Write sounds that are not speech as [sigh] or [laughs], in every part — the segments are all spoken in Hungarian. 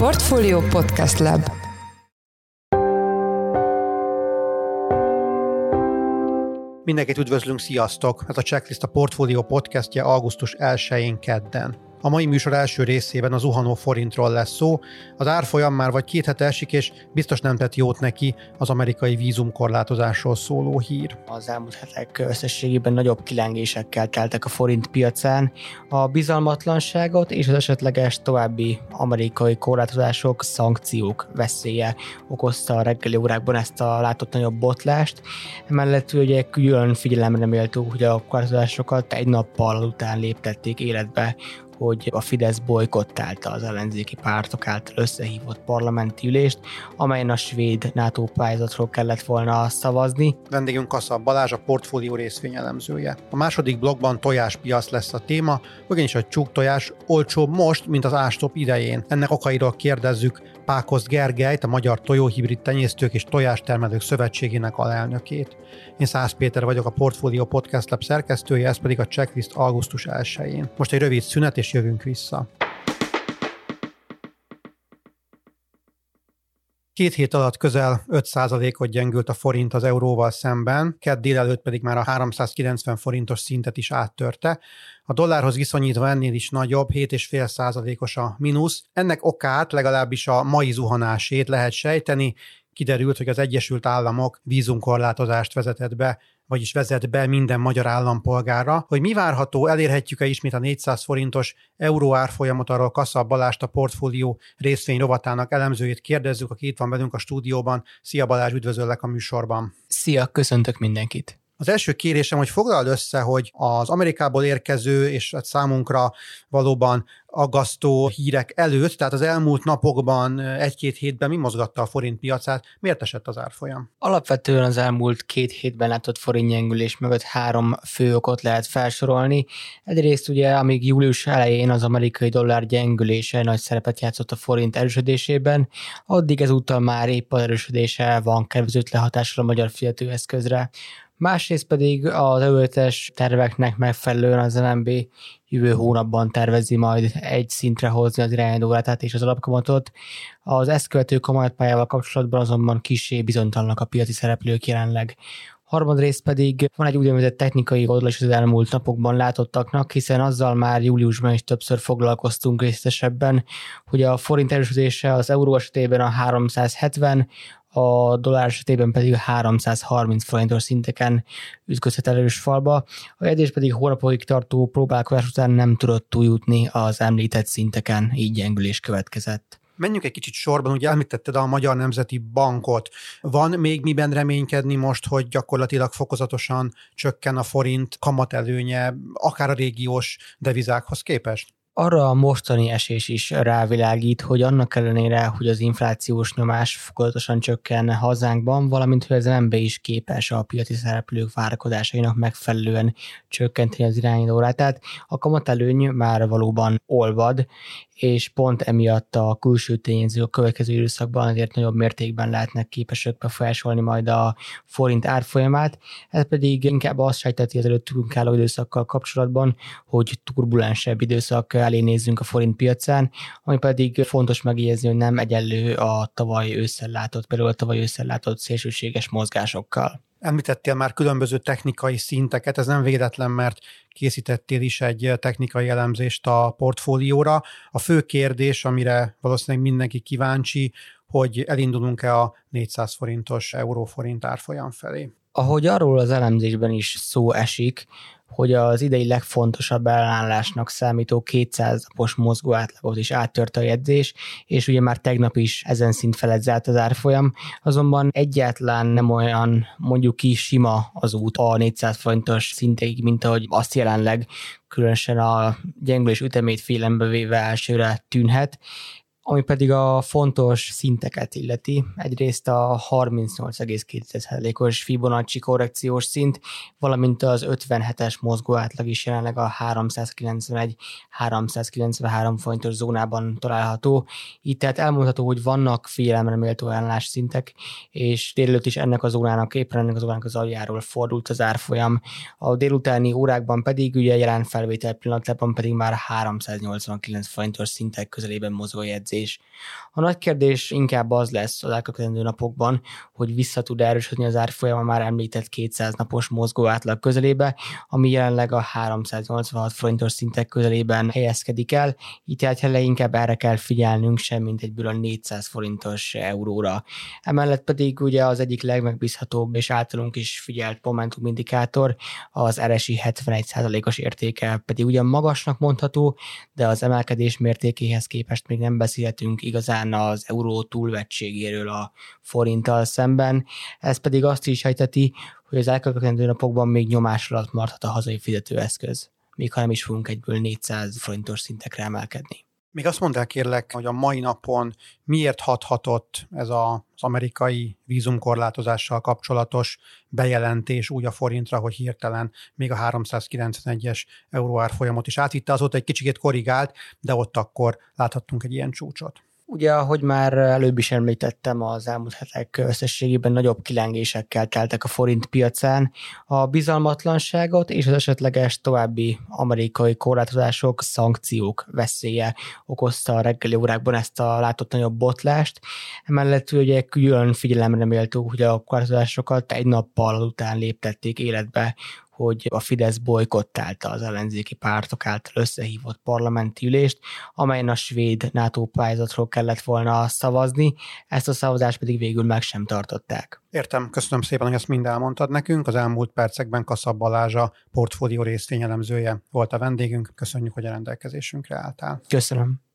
Portfolio Podcast Lab Mindenkit üdvözlünk, sziasztok! Ez a Checklist a Portfolio podcastje augusztus 1-én kedden. A mai műsor első részében az zuhanó forintról lesz szó. Az árfolyam már vagy két hete esik, és biztos nem tett jót neki az amerikai vízumkorlátozásról szóló hír. Az elmúlt hetek összességében nagyobb kilengésekkel teltek a forint piacán. A bizalmatlanságot és az esetleges további amerikai korlátozások, szankciók veszélye okozta a reggeli órákban ezt a látott nagyobb botlást. Emellett ugye külön figyelemre méltó, hogy a korlátozásokat egy nappal után léptették életbe hogy a Fidesz bolykottálta az ellenzéki pártok által összehívott parlamenti ülést, amelyen a svéd NATO pályázatról kellett volna szavazni. Vendégünk Kassa Balázs, a portfólió részvényelemzője. A második blogban tojáspiac lesz a téma, ugyanis a csúk tojás olcsóbb most, mint az ástop idején. Ennek okairól kérdezzük Pákosz Gergelyt, a Magyar Tojóhibrid Tenyésztők és Tojástermelők Szövetségének alelnökét. Én Szász Péter vagyok, a Portfolio Podcast Lab szerkesztője, ez pedig a checklist augusztus 1-én. Most egy rövid szünet, és jövünk vissza. Két hét alatt közel 5%-ot gyengült a forint az euróval szemben, kedd délelőtt pedig már a 390 forintos szintet is áttörte. A dollárhoz viszonyítva ennél is nagyobb, 7,5%-os a mínusz. Ennek okát legalábbis a mai zuhanásét lehet sejteni, kiderült, hogy az Egyesült Államok vízumkorlátozást vezetett be vagyis vezet be minden magyar állampolgára, hogy mi várható, elérhetjük-e ismét a 400 forintos euró árfolyamot, arról Kassa Balást, a portfólió részvény rovatának elemzőjét kérdezzük, aki itt van velünk a stúdióban. Szia Balázs, üdvözöllek a műsorban. Szia, köszöntök mindenkit. Az első kérésem, hogy foglald össze, hogy az Amerikából érkező és hát számunkra valóban aggasztó hírek előtt, tehát az elmúlt napokban, egy-két hétben mi mozgatta a forint piacát, miért esett az árfolyam? Alapvetően az elmúlt két hétben látott forintgyengülés mögött három fő okot lehet felsorolni. Egyrészt ugye, amíg július elején az amerikai dollár gyengülése nagy szerepet játszott a forint erősödésében, addig ezúttal már épp az erősödése van kedvezőt lehatással a magyar fizetőeszközre másrészt pedig az előzetes terveknek megfelelően az MNB jövő hónapban tervezi majd egy szintre hozni az irányadórátát és az alapkamatot. Az ezt követő kamatpályával kapcsolatban azonban kisé bizonytalanok a piaci szereplők jelenleg. Harmadrészt pedig van egy úgynevezett technikai oldal is az elmúlt napokban látottaknak, hiszen azzal már júliusban is többször foglalkoztunk részletesebben, hogy a forint erősödése az euró esetében a 370, a dollár esetében pedig 330 forintos szinteken ütközhet erős falba. A jegyzés pedig hónapokig tartó próbálkozás után nem tudott túljutni az említett szinteken, így gyengülés következett. Menjünk egy kicsit sorban, ugye említetted a Magyar Nemzeti Bankot. Van még miben reménykedni most, hogy gyakorlatilag fokozatosan csökken a forint kamatelőnye, akár a régiós devizákhoz képest? Arra a mostani esés is rávilágít, hogy annak ellenére, hogy az inflációs nyomás fokozatosan csökken hazánkban, valamint hogy az MB is képes a piaci szereplők várakozásainak megfelelően csökkenteni az irányítórát. Tehát a kamatelőny már valóban olvad, és pont emiatt a külső tényezők a következő időszakban azért nagyobb mértékben lehetnek képesek befolyásolni majd a forint árfolyamát. Ez pedig inkább azt sejteti az előttünk álló időszakkal kapcsolatban, hogy turbulensebb időszak elé nézzünk a forint piacán, ami pedig fontos megjegyezni, hogy nem egyenlő a tavaly ősszel látott, például a tavaly ősszel látott szélsőséges mozgásokkal. Említettél már különböző technikai szinteket, ez nem véletlen, mert készítettél is egy technikai elemzést a portfólióra. A fő kérdés, amire valószínűleg mindenki kíváncsi, hogy elindulunk-e a 400 forintos euróforint árfolyam felé. Ahogy arról az elemzésben is szó esik, hogy az idei legfontosabb ellenállásnak számító 200 napos mozgó átlagot is áttörte a jegyzés, és ugye már tegnap is ezen szint felett zárt az árfolyam, azonban egyáltalán nem olyan mondjuk ki sima az út a 400 forintos szintig, mint ahogy azt jelenleg különösen a gyengülés ütemét félembe véve elsőre tűnhet, ami pedig a fontos szinteket illeti. Egyrészt a 38,2%-os Fibonacci korrekciós szint, valamint az 57-es mozgó átlag is jelenleg a 391-393 fontos zónában található. Itt tehát elmondható, hogy vannak félelemre méltó ellenállás szintek, és délelőtt is ennek a zónának, éppen ennek a zónának az aljáról fordult az árfolyam. A délutáni órákban pedig, ugye jelen felvétel pillanatában pedig már 389 fontos szintek közelében mozgó jegyzés bejegyzés. A nagy kérdés inkább az lesz az elkövetkező napokban, hogy vissza tud erősödni az árfolyam a már említett 200 napos mozgó átlag közelébe, ami jelenleg a 386 forintos szintek közelében helyezkedik el, így tehát inkább erre kell figyelnünk sem, mint egy bőle 400 forintos euróra. Emellett pedig ugye az egyik legmegbízhatóbb és általunk is figyelt Momentum indikátor, az RSI 71%-os értéke pedig ugyan magasnak mondható, de az emelkedés mértékéhez képest még nem beszélhetünk igazán az euró túlvettségéről a forinttal szemben. Ez pedig azt is sejteti, hogy az elkövetkezendő napokban még nyomás alatt maradhat a hazai fizetőeszköz, még ha nem is fogunk egyből 400 forintos szintekre emelkedni. Még azt mondd el kérlek, hogy a mai napon miért hathatott ez az amerikai vízumkorlátozással kapcsolatos bejelentés úgy a forintra, hogy hirtelen még a 391-es euróár folyamot is átvitte, azóta egy kicsikét korrigált, de ott akkor láthattunk egy ilyen csúcsot. Ugye, ahogy már előbb is említettem, az elmúlt hetek összességében nagyobb kilengésekkel teltek a forint piacán. A bizalmatlanságot és az esetleges további amerikai korlátozások, szankciók veszélye okozta a reggeli órákban ezt a látott nagyobb botlást. Emellett ugye külön figyelemre méltó, hogy a korlátozásokat egy nappal után léptették életbe hogy a Fidesz bolykottálta az ellenzéki pártok által összehívott parlamenti ülést, amelyen a svéd NATO pályázatról kellett volna szavazni, ezt a szavazást pedig végül meg sem tartották. Értem, köszönöm szépen, hogy ezt mind elmondtad nekünk. Az elmúlt percekben Kaszab Balázs a portfólió részvényelemzője volt a vendégünk. Köszönjük, hogy a rendelkezésünkre álltál. Köszönöm.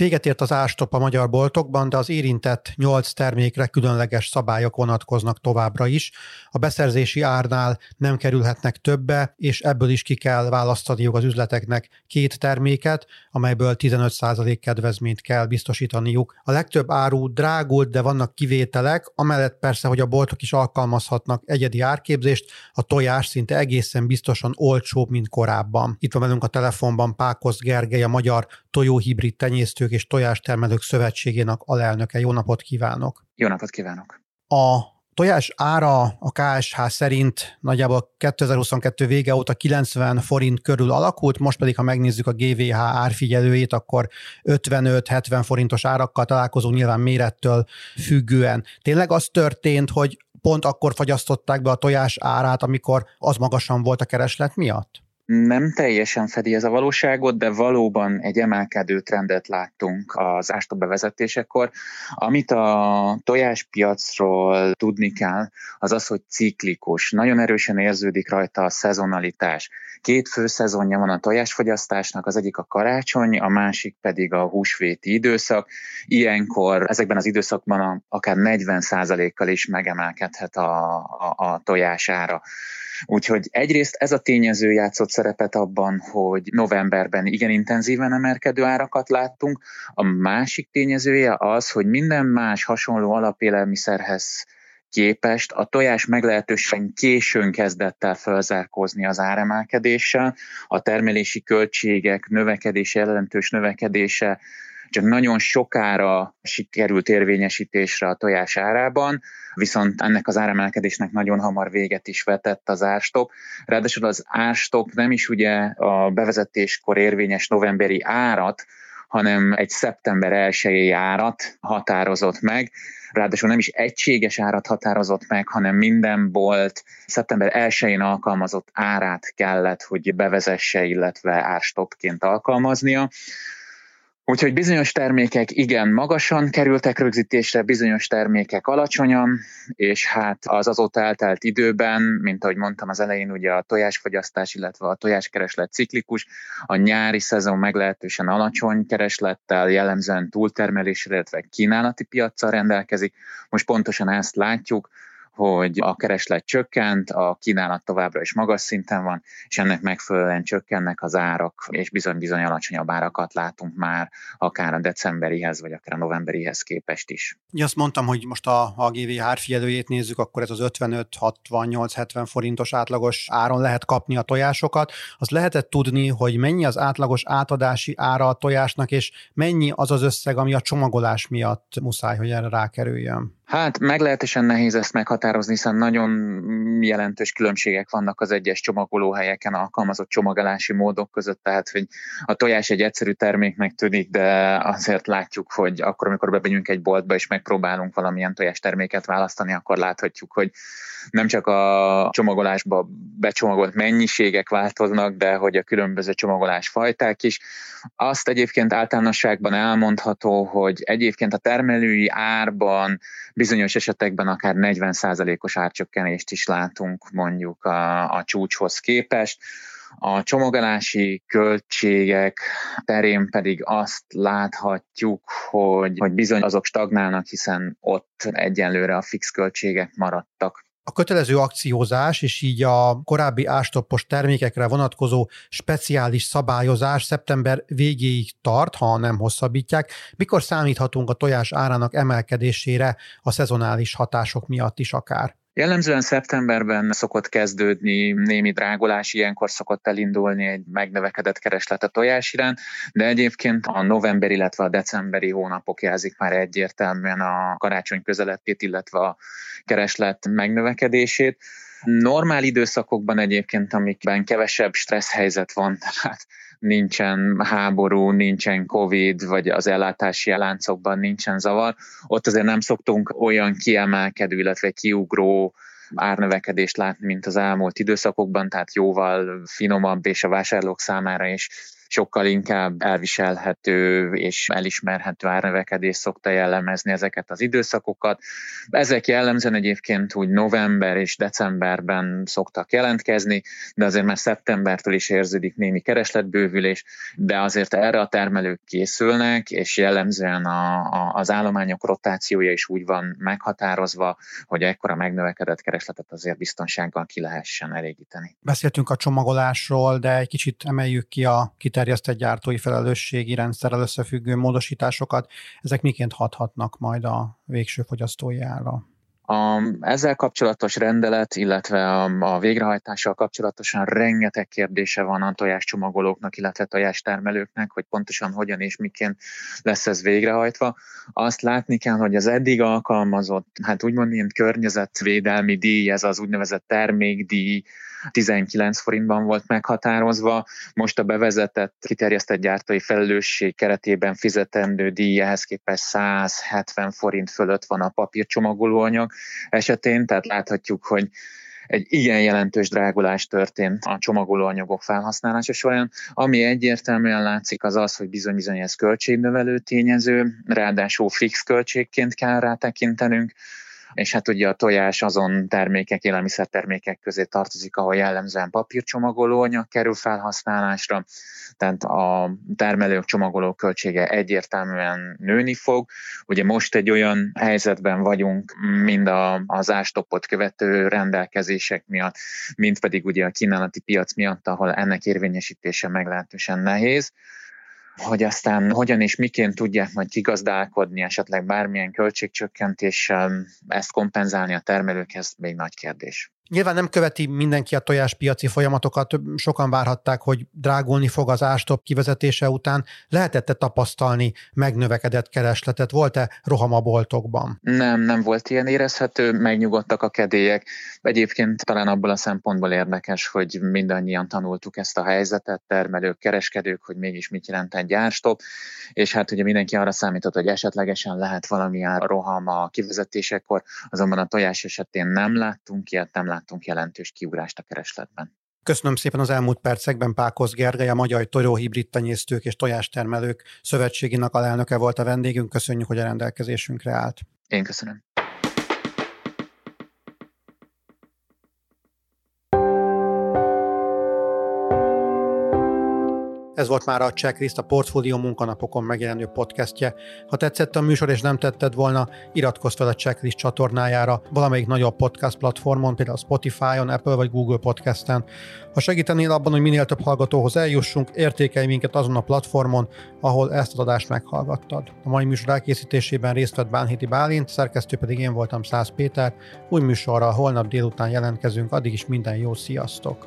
Véget ért az ástop a magyar boltokban, de az érintett 8 termékre különleges szabályok vonatkoznak továbbra is. A beszerzési árnál nem kerülhetnek többe, és ebből is ki kell választaniuk az üzleteknek két terméket, amelyből 15% kedvezményt kell biztosítaniuk. A legtöbb áru drágult, de vannak kivételek, amellett persze, hogy a boltok is alkalmazhatnak egyedi árképzést, a tojás szinte egészen biztosan olcsóbb, mint korábban. Itt van velünk a telefonban Pákosz Gergely, a Magyar Tojóhibrid Tenyésztők és Tojástermelők Szövetségének alelnöke. Jó napot kívánok! Jó napot kívánok! A tojás ára a KSH szerint nagyjából 2022 vége óta 90 forint körül alakult, most pedig, ha megnézzük a GVH árfigyelőjét, akkor 55-70 forintos árakkal találkozunk nyilván mérettől függően. Tényleg az történt, hogy pont akkor fagyasztották be a tojás árát, amikor az magasan volt a kereslet miatt? Nem teljesen fedi ez a valóságot, de valóban egy emelkedő trendet láttunk az ástop bevezetésekor. Amit a tojáspiacról tudni kell, az az, hogy ciklikus. Nagyon erősen érződik rajta a szezonalitás. Két fő szezonja van a tojásfogyasztásnak, az egyik a karácsony, a másik pedig a húsvéti időszak. Ilyenkor ezekben az időszakban a, akár 40%-kal is megemelkedhet a, a, a tojására. Úgyhogy egyrészt ez a tényező játszott szerepet abban, hogy novemberben igen intenzíven emelkedő árakat láttunk. A másik tényezője az, hogy minden más hasonló alapélelmiszerhez képest a tojás meglehetősen későn kezdett el felzárkózni az áremelkedéssel, a termelési költségek növekedése, jelentős növekedése csak nagyon sokára sikerült érvényesítésre a tojás árában, viszont ennek az áremelkedésnek nagyon hamar véget is vetett az árstop. Ráadásul az árstop nem is ugye a bevezetéskor érvényes novemberi árat, hanem egy szeptember 1 árat határozott meg, ráadásul nem is egységes árat határozott meg, hanem minden bolt szeptember 1-én alkalmazott árát kellett, hogy bevezesse, illetve árstopként alkalmaznia. Úgyhogy bizonyos termékek igen magasan kerültek rögzítésre, bizonyos termékek alacsonyan, és hát az azóta eltelt időben, mint ahogy mondtam az elején, ugye a tojásfogyasztás, illetve a tojáskereslet ciklikus, a nyári szezon meglehetősen alacsony kereslettel, jellemzően túltermelésre, illetve kínálati piaccal rendelkezik. Most pontosan ezt látjuk, hogy a kereslet csökkent, a kínálat továbbra is magas szinten van, és ennek megfelelően csökkennek az árak, és bizony-bizony alacsonyabb árakat látunk már akár a decemberihez, vagy akár a novemberihez képest is. Ja, azt mondtam, hogy most a, a GV árfigyelőjét nézzük, akkor ez az 55-68-70 forintos átlagos áron lehet kapni a tojásokat. Az lehetett tudni, hogy mennyi az átlagos átadási ára a tojásnak, és mennyi az az összeg, ami a csomagolás miatt muszáj, hogy erre rákerüljön? Hát meglehetősen nehéz ezt meghatározni, hiszen nagyon jelentős különbségek vannak az egyes csomagolóhelyeken alkalmazott csomagolási módok között, tehát hogy a tojás egy egyszerű terméknek tűnik, de azért látjuk, hogy akkor, amikor bemegyünk egy boltba és megpróbálunk valamilyen tojás terméket választani, akkor láthatjuk, hogy nem csak a csomagolásba becsomagolt mennyiségek változnak, de hogy a különböző csomagolás fajták is. Azt egyébként általánosságban elmondható, hogy egyébként a termelői árban bizonyos esetekben akár 40%-os árcsökkenést is látunk mondjuk a, a csúcshoz képest. A csomagolási költségek terén pedig azt láthatjuk, hogy, hogy bizony azok stagnálnak, hiszen ott egyenlőre a fix költségek maradtak a kötelező akciózás és így a korábbi ástoppos termékekre vonatkozó speciális szabályozás szeptember végéig tart, ha nem hosszabbítják. Mikor számíthatunk a tojás árának emelkedésére a szezonális hatások miatt is akár? Jellemzően szeptemberben szokott kezdődni némi drágulás, ilyenkor szokott elindulni egy megnövekedett kereslet a tojás iránt, de egyébként a november, illetve a decemberi hónapok jelzik már egyértelműen a karácsony közeletét, illetve a kereslet megnövekedését. Normál időszakokban egyébként, amikben kevesebb stressz helyzet van, tehát [laughs] nincsen háború, nincsen Covid, vagy az ellátási láncokban nincsen zavar, ott azért nem szoktunk olyan kiemelkedő, illetve kiugró árnövekedést látni, mint az elmúlt időszakokban, tehát jóval finomabb és a vásárlók számára is sokkal inkább elviselhető és elismerhető árnövekedés szokta jellemezni ezeket az időszakokat. Ezek jellemzően egyébként úgy november és decemberben szoktak jelentkezni, de azért már szeptembertől is érződik némi keresletbővülés, de azért erre a termelők készülnek, és jellemzően a, a, az állományok rotációja is úgy van meghatározva, hogy ekkora megnövekedett keresletet azért biztonsággal ki lehessen elégíteni. Beszéltünk a csomagolásról, de egy kicsit emeljük ki a kiterjedést kiterjesztett gyártói felelősségi rendszerrel összefüggő módosításokat, ezek miként hathatnak majd a végső fogyasztói? A, ezzel kapcsolatos rendelet, illetve a, a végrehajtással kapcsolatosan rengeteg kérdése van a tojáscsomagolóknak, illetve tojástermelőknek, hogy pontosan hogyan és miként lesz ez végrehajtva. Azt látni kell, hogy az eddig alkalmazott, hát úgymond ilyen környezetvédelmi díj, ez az úgynevezett termékdíj, 19 forintban volt meghatározva, most a bevezetett kiterjesztett gyártói felelősség keretében fizetendő díj ehhez képest 170 forint fölött van a papírcsomagolóanyag esetén, tehát láthatjuk, hogy egy igen jelentős drágulás történt a csomagolóanyagok felhasználása során. Ami egyértelműen látszik az az, hogy bizony-bizony ez költségnövelő tényező, ráadásul fix költségként kell rá tekintenünk, és hát ugye a tojás azon termékek, élelmiszertermékek közé tartozik, ahol jellemzően papírcsomagolóanyag kerül felhasználásra, tehát a termelők csomagoló költsége egyértelműen nőni fog. Ugye most egy olyan helyzetben vagyunk, mind a, az ástopot követő rendelkezések miatt, mind pedig ugye a kínálati piac miatt, ahol ennek érvényesítése meglehetősen nehéz hogy aztán hogyan és miként tudják majd kigazdálkodni, esetleg bármilyen költségcsökkentéssel ezt kompenzálni a termelőkhez, még nagy kérdés. Nyilván nem követi mindenki a tojáspiaci folyamatokat, sokan várhatták, hogy drágulni fog az ástop kivezetése után. Lehetette tapasztalni megnövekedett keresletet? Volt-e roham a boltokban? Nem, nem volt ilyen érezhető, megnyugodtak a kedélyek. Egyébként talán abból a szempontból érdekes, hogy mindannyian tanultuk ezt a helyzetet, termelők, kereskedők, hogy mégis mit jelent egy árstop, és hát ugye mindenki arra számított, hogy esetlegesen lehet valamilyen roham a kivezetésekor, azonban a tojás esetén nem láttunk ilyet, nem láttunk jelentős kiugrást a keresletben. Köszönöm szépen az elmúlt percekben Pákosz Gergely, a Magyar Tojóhibrid Tenyésztők és Tojástermelők Szövetségének alelnöke volt a vendégünk. Köszönjük, hogy a rendelkezésünkre állt. Én köszönöm. Ez volt már a Checklist, a Portfolio munkanapokon megjelenő podcastje. Ha tetszett a műsor és nem tetted volna, iratkozz fel a Checklist csatornájára valamelyik nagyobb podcast platformon, például Spotify-on, Apple vagy Google Podcasten. Ha segítenél abban, hogy minél több hallgatóhoz eljussunk, értékelj minket azon a platformon, ahol ezt az adást meghallgattad. A mai műsor elkészítésében részt vett Bánhiti Bálint, szerkesztő pedig én voltam Száz Péter. Új műsorral holnap délután jelentkezünk, addig is minden jó, sziasztok!